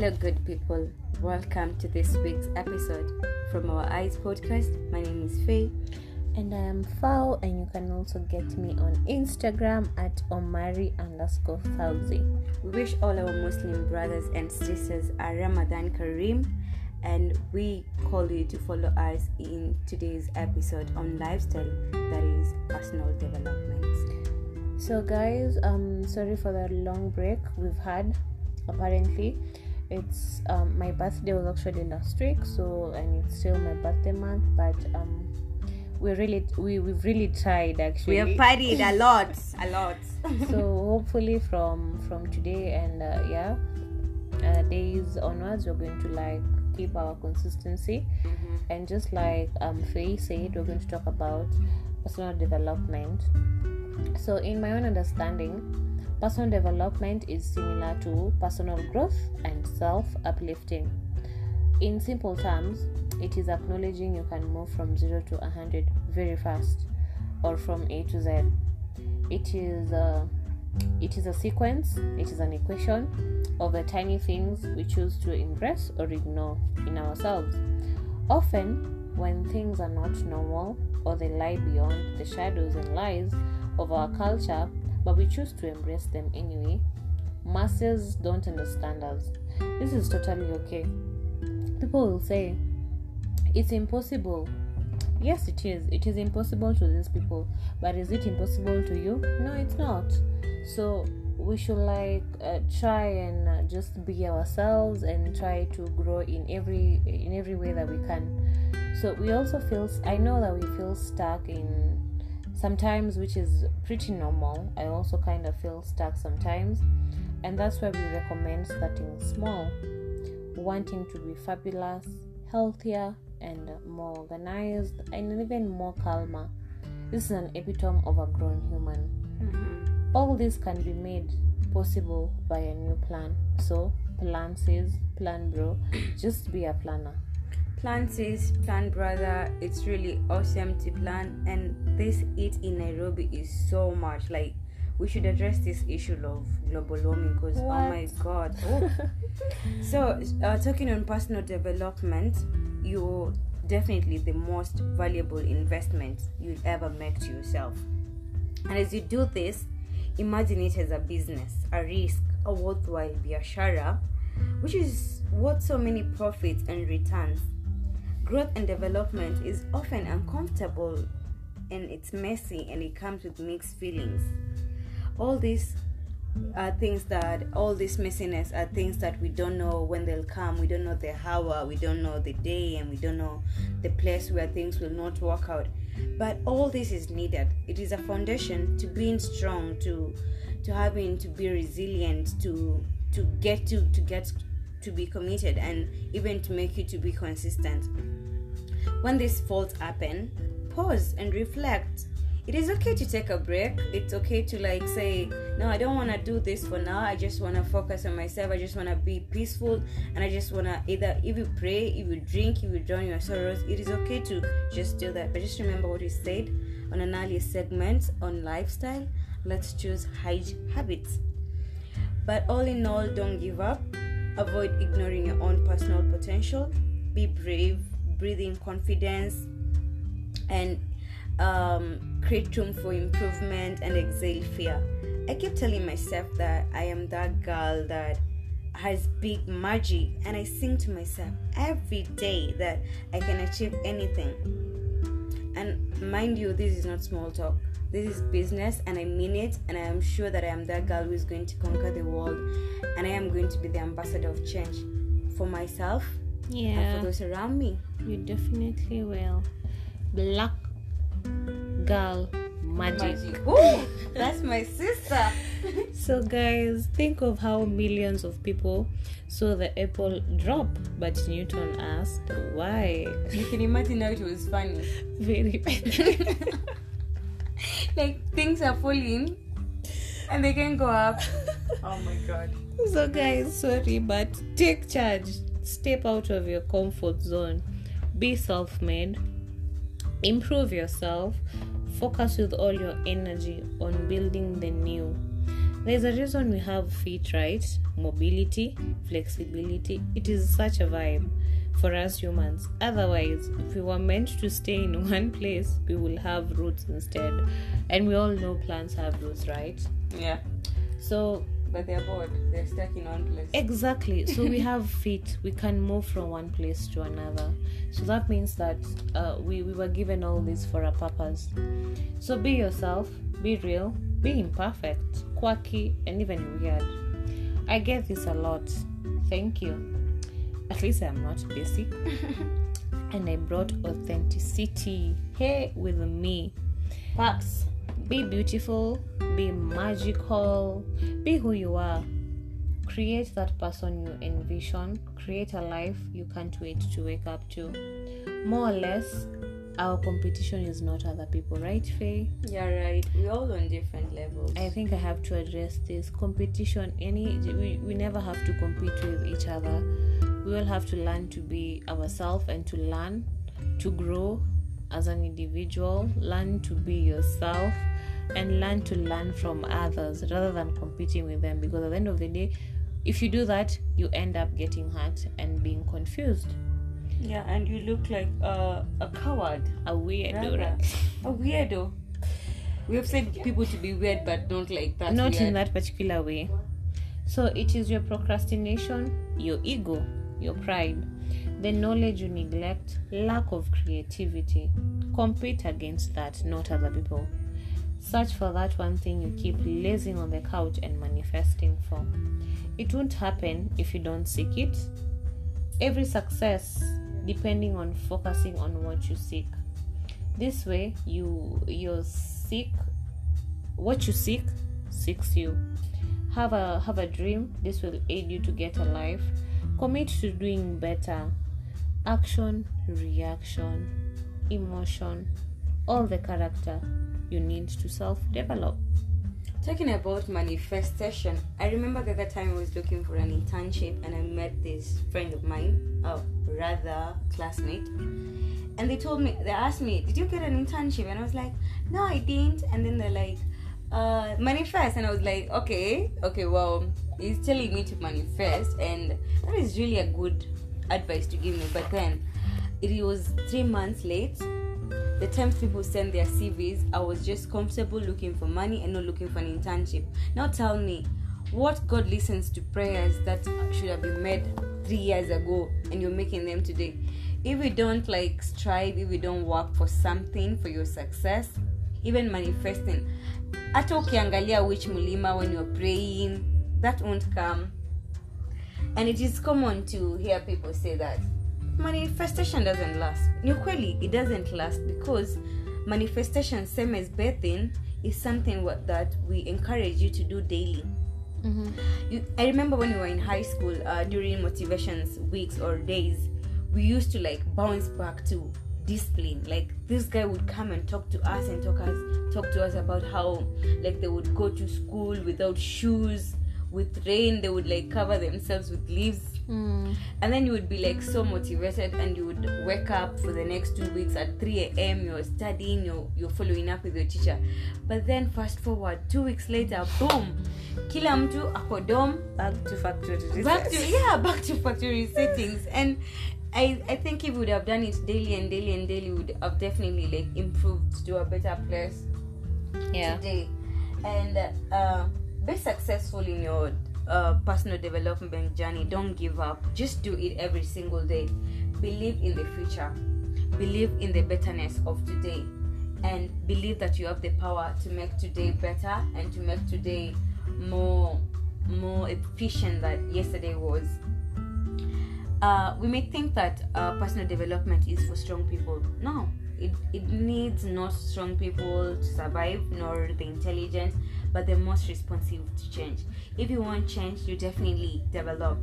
Hello, good people. Welcome to this week's episode from our Eyes podcast. My name is Faye. And I am Fao, and you can also get me on Instagram at Omari underscore Fauzi. We wish all our Muslim brothers and sisters a Ramadan Kareem, and we call you to follow us in today's episode on lifestyle, that is personal development. So, guys, um, sorry for the long break we've had. Apparently, it's um, my birthday was actually last week, so and it's still my birthday month, but um, we really we we've really tried actually. We have partied a lot, a lot. so hopefully from from today and uh, yeah, uh, days onwards, we're going to like keep our consistency, Mm-hmm. and just like um Faye said, we're going to talk about personal development. So, in my own understanding, personal development is similar to personal growth and self uplifting. In simple terms, it is acknowledging you can move from 0 to 100 very fast or from A to Z. It is a, it is a sequence, it is an equation of the tiny things we choose to embrace or ignore in ourselves. Often, when things are not normal or they lie beyond the shadows and lies of our culture, but we choose to embrace them anyway, masses don't understand us. This is totally okay. People will say, It's impossible. Yes, it is. It is impossible to these people, but is it impossible to you? No, it's not. So, we should like uh, try and uh, just be ourselves and try to grow in every in every way that we can so we also feel i know that we feel stuck in sometimes which is pretty normal. I also kind of feel stuck sometimes. And that's why we recommend starting small wanting to be fabulous healthier and more organized and even more calmer. This is an epitome of a grown human. Mm-hmm. all this can be made possible by a new plan. So plan says plan bro just be a planner Plan says, plan brother. It's really awesome to plan, and this eat in Nairobi is so much. Like, we should address this issue of global warming because oh my god. Oh. so, uh, talking on personal development, you're definitely the most valuable investment you'll ever make to yourself. And as you do this, imagine it as a business, a risk, a worthwhile biashara, which is what so many profits and returns. Growth and development is often uncomfortable and it's messy and it comes with mixed feelings. All these are things that all this messiness are things that we don't know when they'll come. We don't know the hour, we don't know the day, and we don't know the place where things will not work out. But all this is needed. It is a foundation to being strong, to to having to be resilient, to to get to to get to be committed and even to make you to be consistent. When these faults happen, pause and reflect. It is okay to take a break. It's okay to like say, no, I don't want to do this for now. I just want to focus on myself. I just want to be peaceful and I just want to either if you pray, if you drink, if you drown your sorrows, it is okay to just do that. But just remember what we said on an earlier segment on lifestyle. Let's choose high habits. But all in all, don't give up. Avoid ignoring your own personal potential. Be brave, breathe in confidence, and um, create room for improvement and exhale fear. I keep telling myself that I am that girl that has big magic, and I sing to myself every day that I can achieve anything. And mind you, this is not small talk. This is business, and I mean it. And I am sure that I am that girl who is going to conquer the world, and I am going to be the ambassador of change for myself and yeah for those around me. you definitely will black girl magic. Ooh, that's my sister. So, guys, think of how millions of people saw the apple drop, but Newton asked why. You can imagine how it was funny. Very Like things are falling and they can go up. Oh my god. so, guys, sorry, but take charge. Step out of your comfort zone. Be self made. Improve yourself. Focus with all your energy on building the new. there's a reason we have feet, right? Mobility, flexibility. It is such a vibe for us humans. Otherwise, if we were meant to stay in one place, we will have roots instead. And we all know plants have roots, right? Yeah. So, But they're bored. They're stuck in one place. exactly. So, we have feet. We can move from one place to another. So, that means that uh, we, we were given all this for a purpose. So, be yourself, be real, be imperfect, quirky, and even weird. I get this a lot. Thank you. At least I'm not basic. and I brought authenticity here with me. Facts. Be beautiful, be magical, be who you are. Create that person you envision, create a life you can't wait to wake up to. More or less, our competition is not other people, right, Faye? Yeah, right. We're all on different levels. I think I have to address this competition. Any we, we never have to compete with each other. We all have to learn to be ourselves and to learn to grow as an individual. Learn to be yourself and learn to learn from others rather than competing with them. Because at the end of the day, if you do that, you end up getting hurt and being confused. yeah, and you look like uh, a coward. A weirdo, right? A weirdo. We have said people to be weird, but don't like that. not weird. in that particular way. So it is your procrastination, your ego, your pride, the knowledge you neglect, lack of creativity. Compete against that, not other people. Search for that one thing you keep lazing on the couch and manifesting for. It won't happen if you don't seek it. Every success depending on focusing on what you seek. This way you you seek what you seek seeks you have a have a dream this will aid you to get a life commit to doing better action reaction emotion all the character you need to self develop Talking about manifestation, I remember the other time I was looking for an internship and I met this friend of mine, or rather classmate, and they told me, they asked me, Did you get an internship? And I was like, No, I didn't. And then they're like, uh, Manifest. And I was like, Okay, okay, well, he's telling me to manifest, and that is really a good advice to give me. But then it was three months late the times people send their CVs, I was just comfortable looking for money and not looking for an internship. Now tell me, what God listens to prayers that should have been made three years ago and you're making them today? If you don't like strive, if you don't work for something for your success, even manifesting, hata ukiangalia which mulima when you're praying, that won't come. And it is common to hear people say that manifestation doesn't last. Ni ukweli, it doesn't last because manifestation, same as bathing, is something what, that we encourage you to do daily. You, I remember when we were in high school uh, during motivations weeks or days, we used to like bounce back to discipline. Like this guy would come and talk to us and talk us talk to us about how like they would go to school without shoes, with rain. They would like cover themselves with leaves. And then you would be like so motivated and you would wake up for the next two weeks at 3 a.m you're studying you're, you're following up with your teacher. But then fast forward two weeks later boom! Kila mtu ako dom back to factory back to yeah back to factory settings. And I, I think if we would have done it daily and daily and daily would have definitely like improved to a better place yeah. today. And uh, be successful in your uh, personal development journey don't give up. Just do it every single day. Believe in the future. Believe in the betterness of today. And believe that you have the power to make today better and to make today more more efficient than yesterday was. Uh, we may think that uh, personal development is for strong people. No, it, it needs not strong people to survive, nor the intelligent, but the most responsive to change. If you want change, you definitely develop.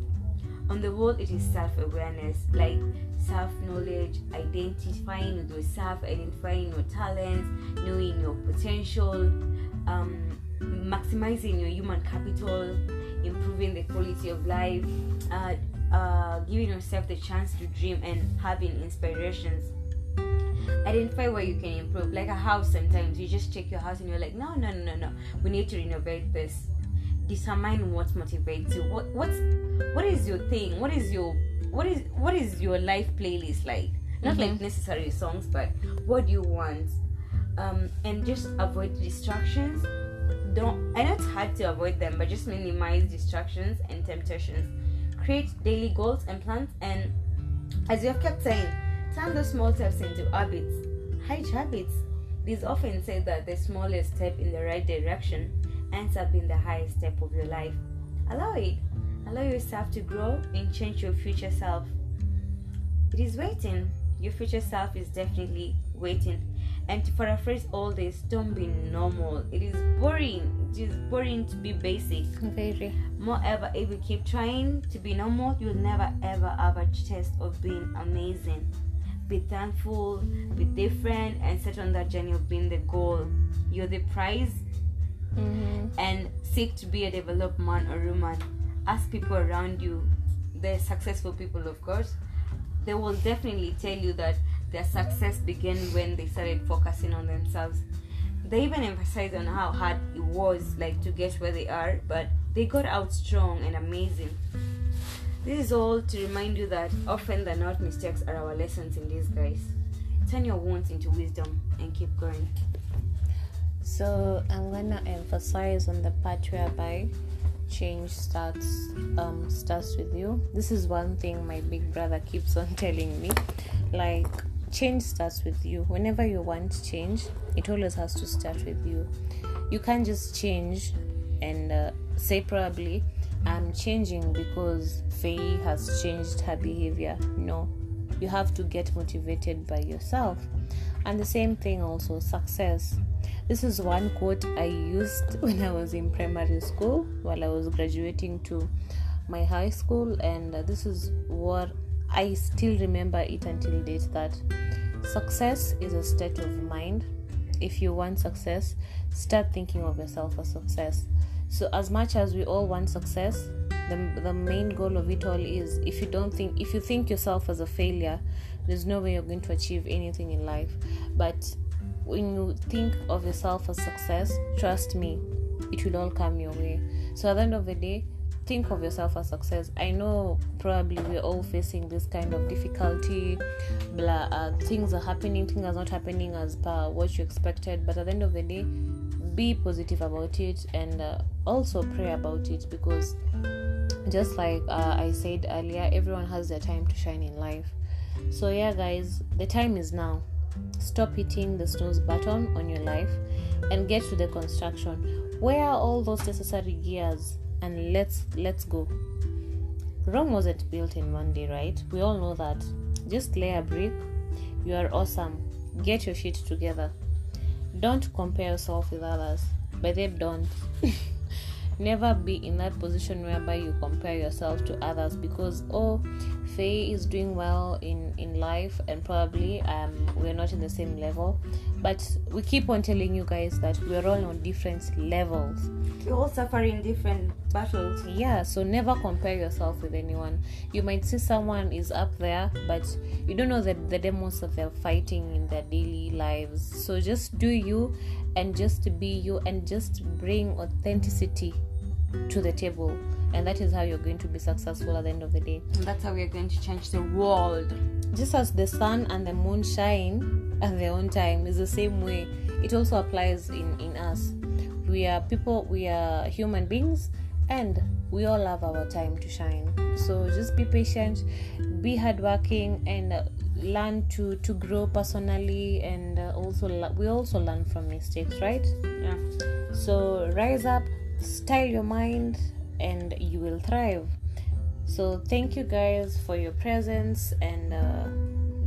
On the whole, it is self awareness, like self knowledge, identifying with yourself, identifying your talents, knowing your potential, um, maximizing your human capital, improving the quality of life, uh, uh, giving yourself the chance to dream and having inspirations identify where you can improve like a house sometimes you just check your house and you're like no no no no no we need to renovate this determine what motivates you. What what's what is your thing? What is your what is what is your life playlist like? Not like necessary songs, but what do you want? Um, and just avoid distractions. Don't I know it's hard to avoid them, but just minimize distractions and temptations. Create daily goals and plans and as you have kept saying, turn those small steps into habits. Hide habits. It is often said that the smallest step in the right direction ends up being the highest step of your life. Allow it. Allow yourself to grow and change your future self. It is waiting. Your future self is definitely waiting. And to paraphrase all this, don't be normal. It is boring. It is boring to be basic. Very. Moreover, if you keep trying to be normal, you'll never ever have a taste of being amazing. Be thankful, be different, and set on that journey of being the goal. You're the prize, Mm-hmm. and seek to be a developed man or woman. Ask people around you, the successful people, of course, they will definitely tell you that their success began when they started focusing on themselves. They even emphasize on how hard it was, like to get where they are, but they got out strong and amazing. This is all to remind you that often than not, mistakes are our lessons in disguise. Turn your wounds into wisdom and keep going. So I'm gonna emphasize on the part whereby change starts um starts with you. This is one thing my big brother keeps on telling me. Like change starts with you. Whenever you want change, it always has to start with you. You can't just change and uh, say probably I'm changing because Faye has changed her behavior. No, you have to get motivated by yourself. And the same thing also success. This is one quote I used when I was in primary school while I was graduating to my high school, and this is what I still remember it until date that success is a state of mind. If you want success, start thinking of yourself as success. So, as much as we all want success, the, the main goal of it all is if you don't think, if you think yourself as a failure, there's no way you're going to achieve anything in life. But when you think of yourself as success, trust me, it will all come your way. So at the end of the day, think of yourself as success. I know probably we're all facing this kind of difficulty, blah, uh, things are happening, things are not happening as per what you expected, but at the end of the day, be positive about it and uh, also pray about it because just like uh, I said earlier, everyone has their time to shine in life. So, yeah, guys, the time is now. Stop hitting the snooze button on your life and get to the construction. Where are all those necessary gears? And let's let's go. Rome wasn't built in one day, right? We all know that. Just lay a brick. You are awesome. Get your shit together. Don't compare yourself with others. But they don't. Never be in that position whereby you compare yourself to others because oh Faye is doing well in in life and probably um we're not in the same level. But we keep on telling you guys that we're all on different levels. We're all suffering different battles. Yeah, so never compare yourself with anyone. You might see someone is up there, but you don't know the, the demons that they're fighting in their daily lives. So just do you and just be you and just bring authenticity to the table. And that is how you're going to be successful at the end of the day. And that's how we're going to change the world. Just as the sun and the moon shine at their own time is the same way. It also applies in, in us. We are people, we are human beings, and we all have our time to shine. So just be patient, be hardworking, and uh, learn to to grow personally. And uh, also, we also learn from mistakes, right? Yeah. So rise up, style your mind, and you will thrive. So thank you guys for your presence, and uh,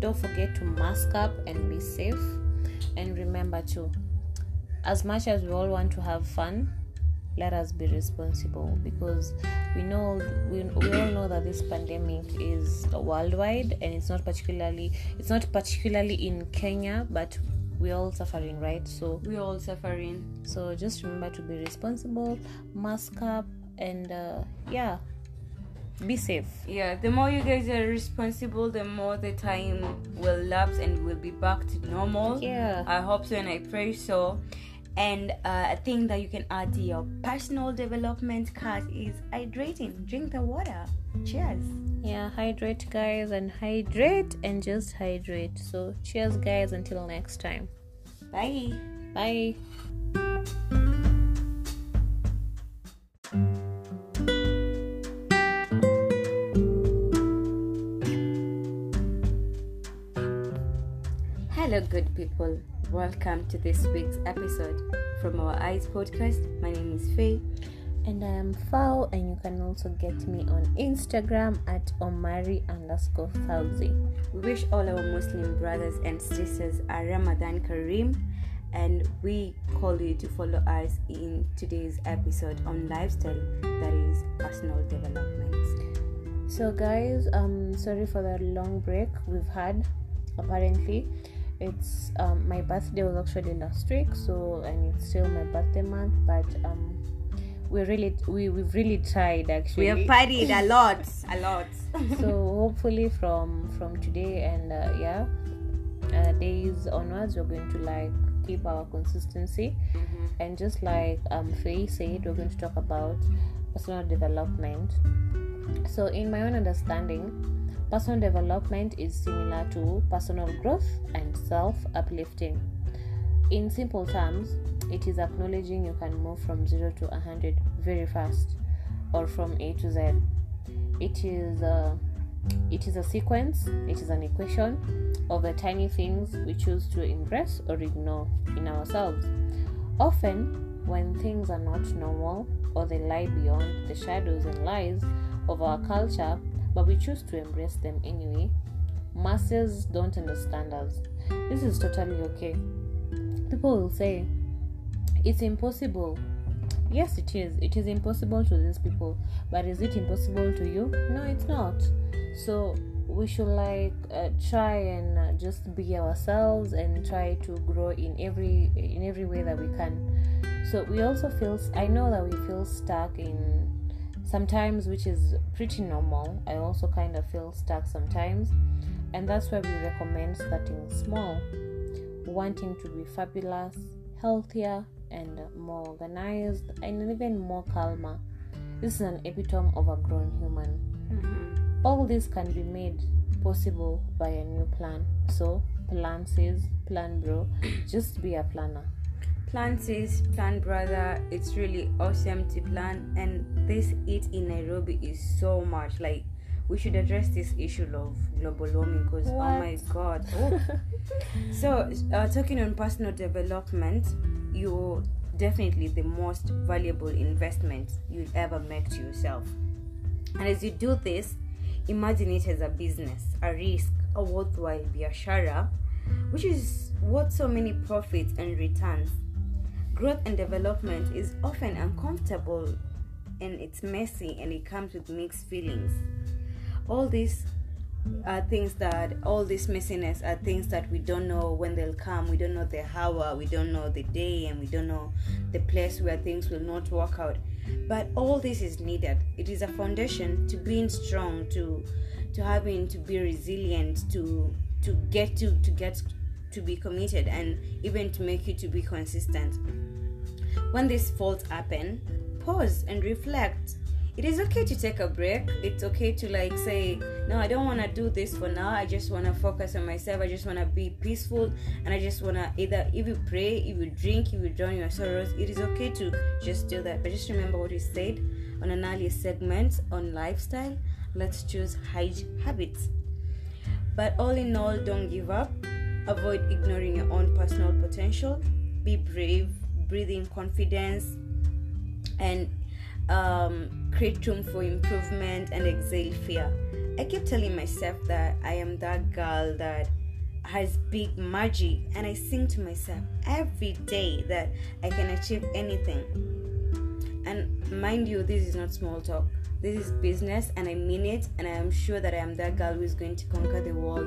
don't forget to mask up and be safe. And remember to, as much as we all want to have fun, let us be responsible because we know we, we all know that this pandemic is worldwide and it's not particularly it's not particularly in Kenya, but we're all suffering, right? So We're all suffering. so just remember to be responsible, mask up, and uh, yeah, be safe. Yeah, the more you guys are responsible, the more the time will lapse and we'll be back to normal. Yeah. I hope so and I pray so. And uh, a thing that you can add to your personal development card is hydrating. Drink the water. Cheers. Yeah, hydrate, guys, and hydrate and just hydrate. So, cheers, guys. Until next time. Bye. Bye. Hello, good people. Welcome to this week's episode from our Eyes podcast. My name is Faye. And I am Fao, and you can also get me on Instagram at Omari underscore Fauzi. We wish all our Muslim brothers and sisters a Ramadan Kareem, and we call you to follow us in today's episode on lifestyle, that is personal development. So, guys, um, sorry for the long break we've had. Apparently, it's um, my birthday was actually last week, so and it's still my birthday month, but um, we really we we've really tried actually. We have partied a lot, a lot. so hopefully from from today and uh, yeah, uh, days onwards, we're going to like keep our consistency Mm-hmm. and just like um Faye said, we're going to talk about personal development. So, in my own understanding, personal development is similar to personal growth and self uplifting. In simple terms, it is acknowledging you can move from 0 to 100 very fast or from A to Z. It is a, it is a sequence, it is an equation of the tiny things we choose to embrace or ignore in ourselves. Often, when things are not normal or they lie beyond the shadows and lies of our culture, but we choose to embrace them anyway, masses don't understand us. This is totally okay. People will say, It's impossible. Yes, it is. It is impossible to these people, but is it impossible to you? No, it's not. So, we should like uh, try and uh, just be ourselves and try to grow in every in every way that we can so we also feel i know that we feel stuck in sometimes which is pretty normal i also kind of feel stuck sometimes and that's why we recommend starting small wanting to be fabulous healthier and more organized and even more calmer this is an epitome of a grown human Mm-hmm. all this can be made possible by a new plan so plan says plan bro just be a planner Plan says, plan brother. It's really awesome to plan, and this heat in Nairobi is so much. Like, we should address this issue of global warming because oh my god. Oh. so, uh, talking on personal development, you're definitely the most valuable investment you'll ever make to yourself. And as you do this, imagine it as a business, a risk, a worthwhile biashara, which is what so many profits and returns. Growth and development is often uncomfortable and it's messy and it comes with mixed feelings. All these are things that all this messiness are things that we don't know when they'll come. We don't know the hour, we don't know the day, and we don't know the place where things will not work out. But all this is needed. It is a foundation to being strong, to to having to be resilient, to to get to to get to be committed, and even to make you to be consistent. When these faults happen, pause and reflect it is okay to take a break. It's okay to like say no i don't want to do this for now. I just want to focus on myself. I just want to be peaceful. And i just want to either if you pray if you drink if you drown your sorrows it is okay to just do that. But just remember what we said on an earlier segment on lifestyle. Let's choose high habits. But all in all don't give up. Avoid ignoring your own personal potential. Be brave breathe in confidence and um, create room for improvement and exhale fear. I keep telling myself that I am that girl that has big magic, and I sing to myself every day that I can achieve anything. And mind you, this is not small talk. This is business, and I mean it. And I am sure that I am that girl who is going to conquer the world,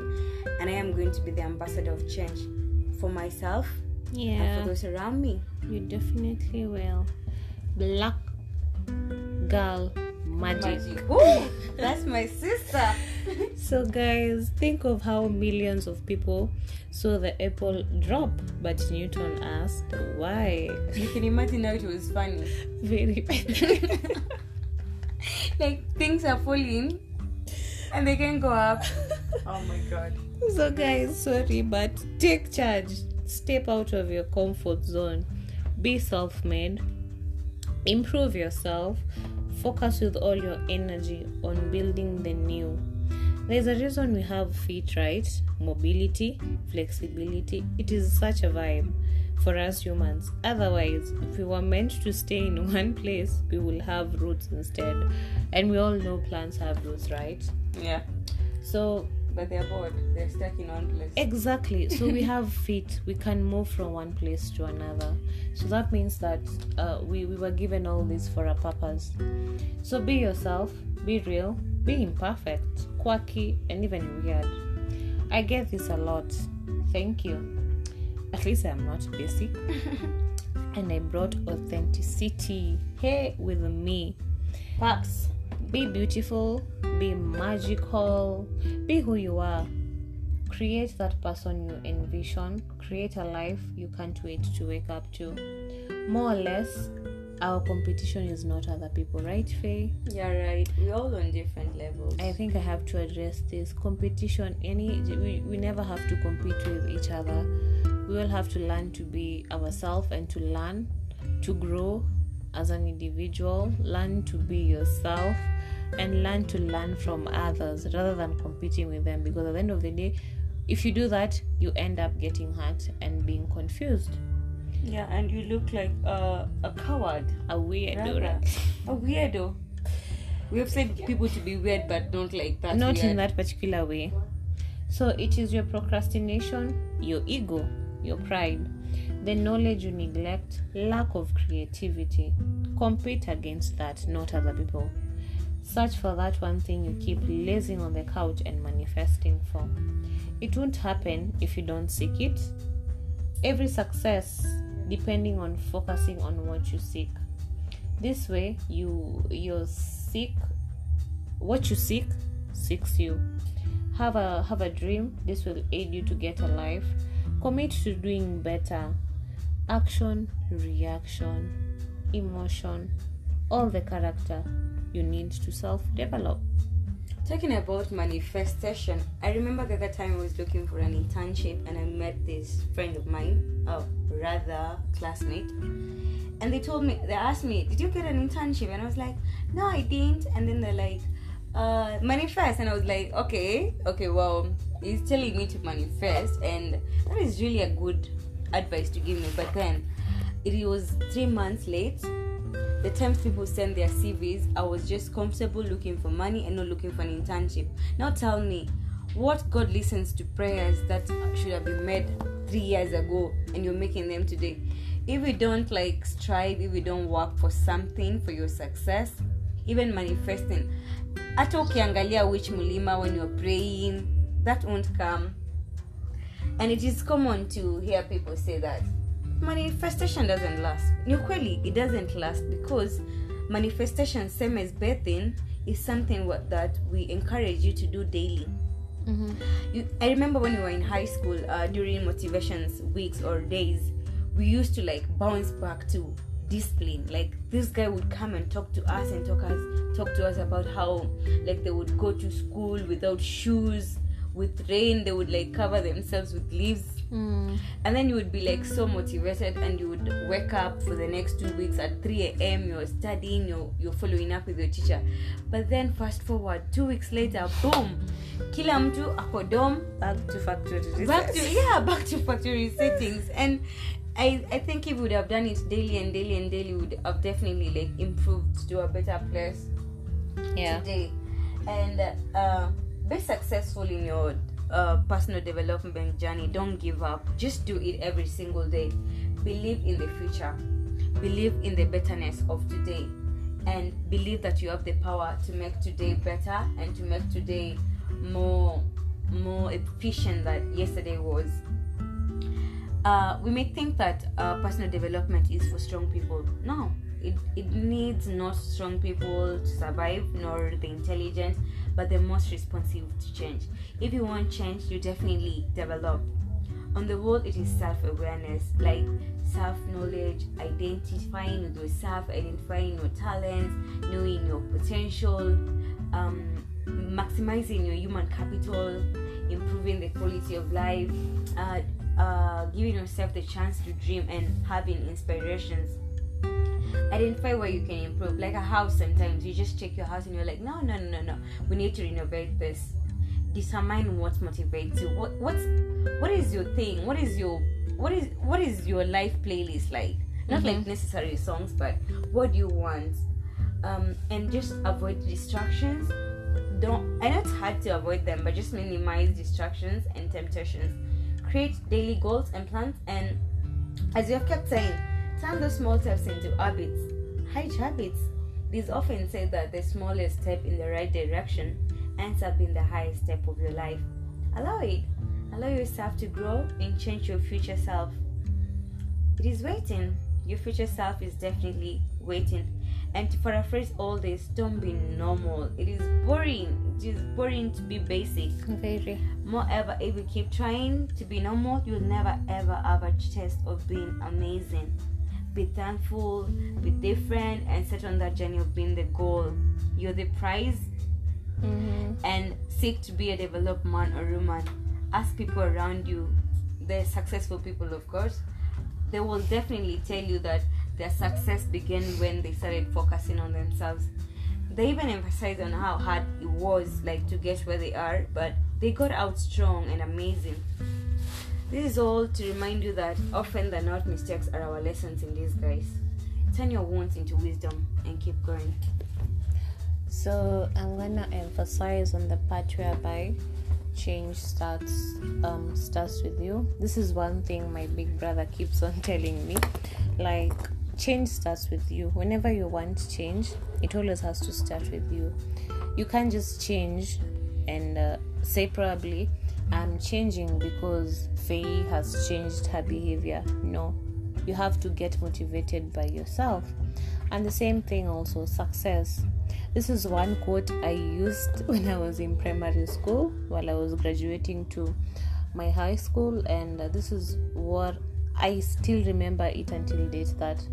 and I am going to be the ambassador of change for myself and yeah for those around me. you definitely will black girl magic. Ooh, that's my sister. so guys think of how millions of people saw the apple drop but newton asked why. You can imagine how it was funny. Very funny. like things are falling and they can go up. Oh my god. So guys sorry but take charge. Step out of your comfort zone. Be self-made. Improve yourself focus with all your energy on building the new. There's a reason we have feet right? Mobility flexibility. It is such a vibe for us humans. Otherwise if we were meant to stay in one place we will have roots instead. And we all know plants have roots right? Yeah. So but they're bored. They're stuck in one place. Exactly. So we have feet. We can move from one place to another. So that means that uh, we, we were given all this for a purpose. So be yourself. Be real. Be imperfect. Quirky. And even weird. I get this a lot. Thank you. At least i'm not basic and i brought authenticity. Here with me. Facts. Be beautiful, be magical, be who you are. Create that person you envision, create a life you can't wait to wake up to. More or less, our competition is not other people, right, Faye? Yeah, right. We're all on different levels. I think I have to address this competition. Any we, we never have to compete with each other. We all have to learn to be ourselves and to learn to grow as an individual, learn to be yourself, and learn to learn from others rather than competing with them. Because at the end of the day, if you do that, you end up getting hurt and being confused. yeah, and you look like uh, a coward. A weirdo, right? A weirdo. We have said people to be weird, but don't like that. Not weird. in that particular way. So it is your procrastination, your ego, your pride, the knowledge you neglect, lack of creativity. Compete against that, not other people. Search for that one thing you keep lazing on the couch and manifesting for. It won't happen if you don't seek it. Every success depending on focusing on what you seek. This way you you seek what you seek seeks you. Have a have a dream. This will aid you to get a life. Commit to doing better. Action, reaction, emotion, all the character you need to self develop. Talking about manifestation, I remember the other time I was looking for an internship and I met this friend of mine, or rather classmate, and they told me, they asked me, Did you get an internship? And I was like, No, I didn't. And then they're like, uh, Manifest. And I was like, Okay, okay, well, he's telling me to manifest, and that is really a good advice to give me. But then it was three months late the times people send their CVs, I was just comfortable looking for money and not looking for an internship. Now tell me, what God listens to prayers that should have been made three years ago and you're making them today? If you don't like strive, if you don't work for something for your success, even manifesting, hata ukiangalia which mulima when you're praying, that won't come. And it is common to hear people say that manifestation doesn't last. Ni ukweli it doesn't last because manifestation same as birthing is something what, that we encourage you to do daily. You, i remember when we were in high school uh, during motivations weeks or days we used to like bounce back to discipline. Like this guy would come and talk to us and talk us talk to us about how like they would go to school without shoes with rain they would like cover themselves with leaves. And then you would be like so motivated and you would wake up for the next two weeks at 3 a.m you're studying you're, you're following up with your teacher. But then fast forward two weeks later boom! Kila mtu ako dom Back to factory back to yeah back to factory settings and I, I think if we would have done it daily and daily and daily would have definitely like improved to a better place yeah. today. And uh, be successful in your uh, personal development journey don't give up. Just do it every single day. Believe in the future. Believe in the betterness of today. And believe that you have the power to make today better and to make today more more efficient than yesterday was. Uh, we may think that uh, personal development is for strong people. No it, it needs not strong people to survive nor the intelligent but the most responsive to change. If you want change you definitely develop. On the whole it is self-awareness like self-knowledge identifying with yourself identifying your talents knowing your potential um, maximizing your human capital improving the quality of life uh, uh, giving yourself the chance to dream and having inspirations identify where you can improve. Like a house sometimes you just check your house and you're like no no no no no. We need to renovate this. Determine what motivates you. What what's what is your thing? What is your what is what is your life playlist like? Not mm-hmm. like necessary songs but what do you want? Um, and just avoid distractions. Don't i know it's hard to avoid them but just minimize distractions and temptations. Create daily goals and plans and as you have kept saying turn those small steps into habits hide habits it is often said that the smallest step in the right direction ends up being the highest step of your life. Allow it. Allow yourself to grow and change your future self. It is waiting. Your future self is definitely waiting. And to paraphrase all this, don't be normal. It is boring. It is boring to be basic. Very. Moreover, if you keep trying to be normal, you'll never ever have a taste of being amazing. Be thankful, be different, and set on that journey of being the goal. You're the prize mm-hmm. and seek to be a developed man or woman. Ask people around you, the successful people, of course, they will definitely tell you that their success began when they started focusing on themselves. They even emphasize on how hard it was, like to get where they are, but they got out strong and amazing. This is all to remind you that often the not mistakes are our lessons in disguise. Turn your wounds into wisdom and keep going. So I'm gonna emphasize on the part whereby change starts um, starts with you. This is one thing my big brother keeps on telling me. Like change starts with you. Whenever you want change, it always has to start with you. You can't just change and uh, say probably I'm changing because Faye has changed her behavior. No, you have to get motivated by yourself. And the same thing also success this is one quote I used when I was in primary school while I was graduating to my high school, and this is what I still remember it until date that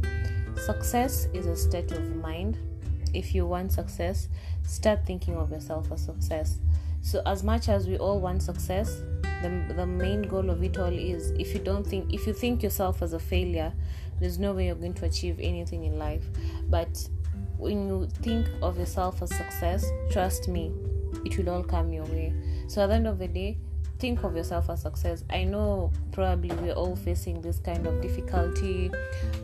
success is a state of mind. If you want success, start thinking of yourself as success. So, as much as we all want success, the, the main goal of it all is if you don't think if you think yourself as a failure there's no way you're going to achieve anything in life but when you think of yourself as success, trust me, it will all come your way. So at the end of the day, think of yourself as success. I know probably we're all facing this kind of difficulty,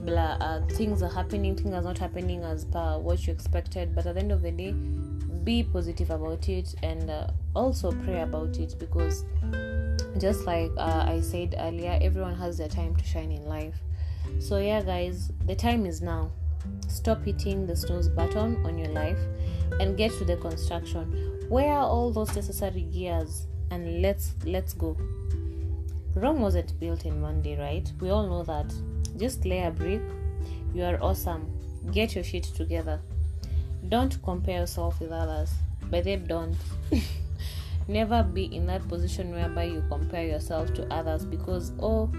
blah, uh, things are happening, things are not happening as per what you expected, but at the end of the day, be positive about it and uh, also pray about it because just like uh, I said earlier, everyone has their time to shine in life. So, yeah, guys, the time is now. Stop hitting the snooze button on your life and get to the construction. Where are all those necessary gears? And let's let's go. Rome wasn't built in one day, right? We all know that. Just lay a brick. You are awesome. Get your shit together. Don't compare yourself with others. But they don't. Never be in that position whereby you compare yourself to others because oh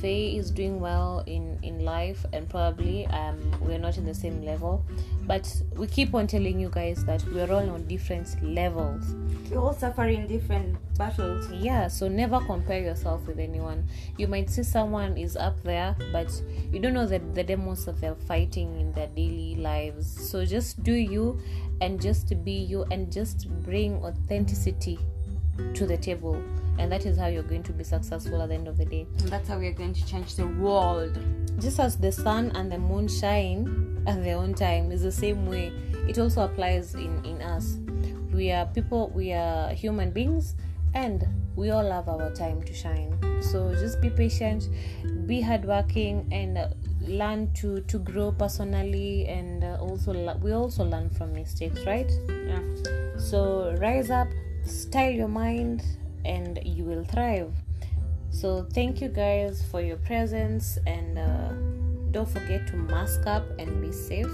Faye is doing well in in life and probably um we're not in the same level but we keep on telling you guys that we're all on different levels. We're all suffering different battles. Yeah so never compare yourself with anyone. You might see someone is up there but you don't know the, the demons that they're fighting in their daily lives. So just do you and just be you and just bring authenticity to the table and that is how you're going to be successful at the end of the day. And that's how we're going to change the world. Just as the sun and the moon shine at their own time is the same way. It also applies in in us. We are people we are human beings and we all have our time to shine. So just be patient be hardworking and uh, learn to to grow personally and uh, also we also learn from mistakes right? Yeah. So rise up style your mind and you will thrive. So thank you guys for your presence and uh, don't forget to mask up and be safe.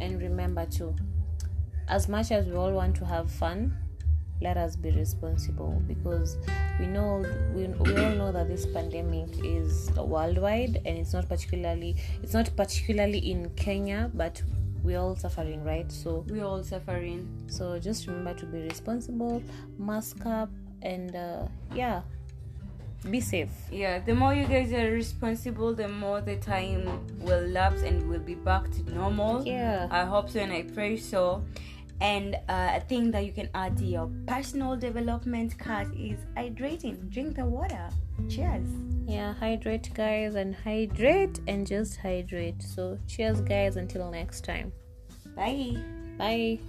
And remember too as much as we all want to have fun let us be responsible because we know we, we all know that this pandemic is worldwide and it's not particularly it's not particularly in kenya but we're all suffering right? So we're all suffering. so just remember to be responsible mask up and uh, yeah be safe. Yeah the more you guys are responsible the more the time will lapse and we'll be back to normal. Yeah. I hope so and i pray so. And uh, a thing that you can add to your personal development card is hydrating. Drink the water. Cheers. Yeah hydrate guys and hydrate and just hydrate. So cheers guys until next time. Bye. Bye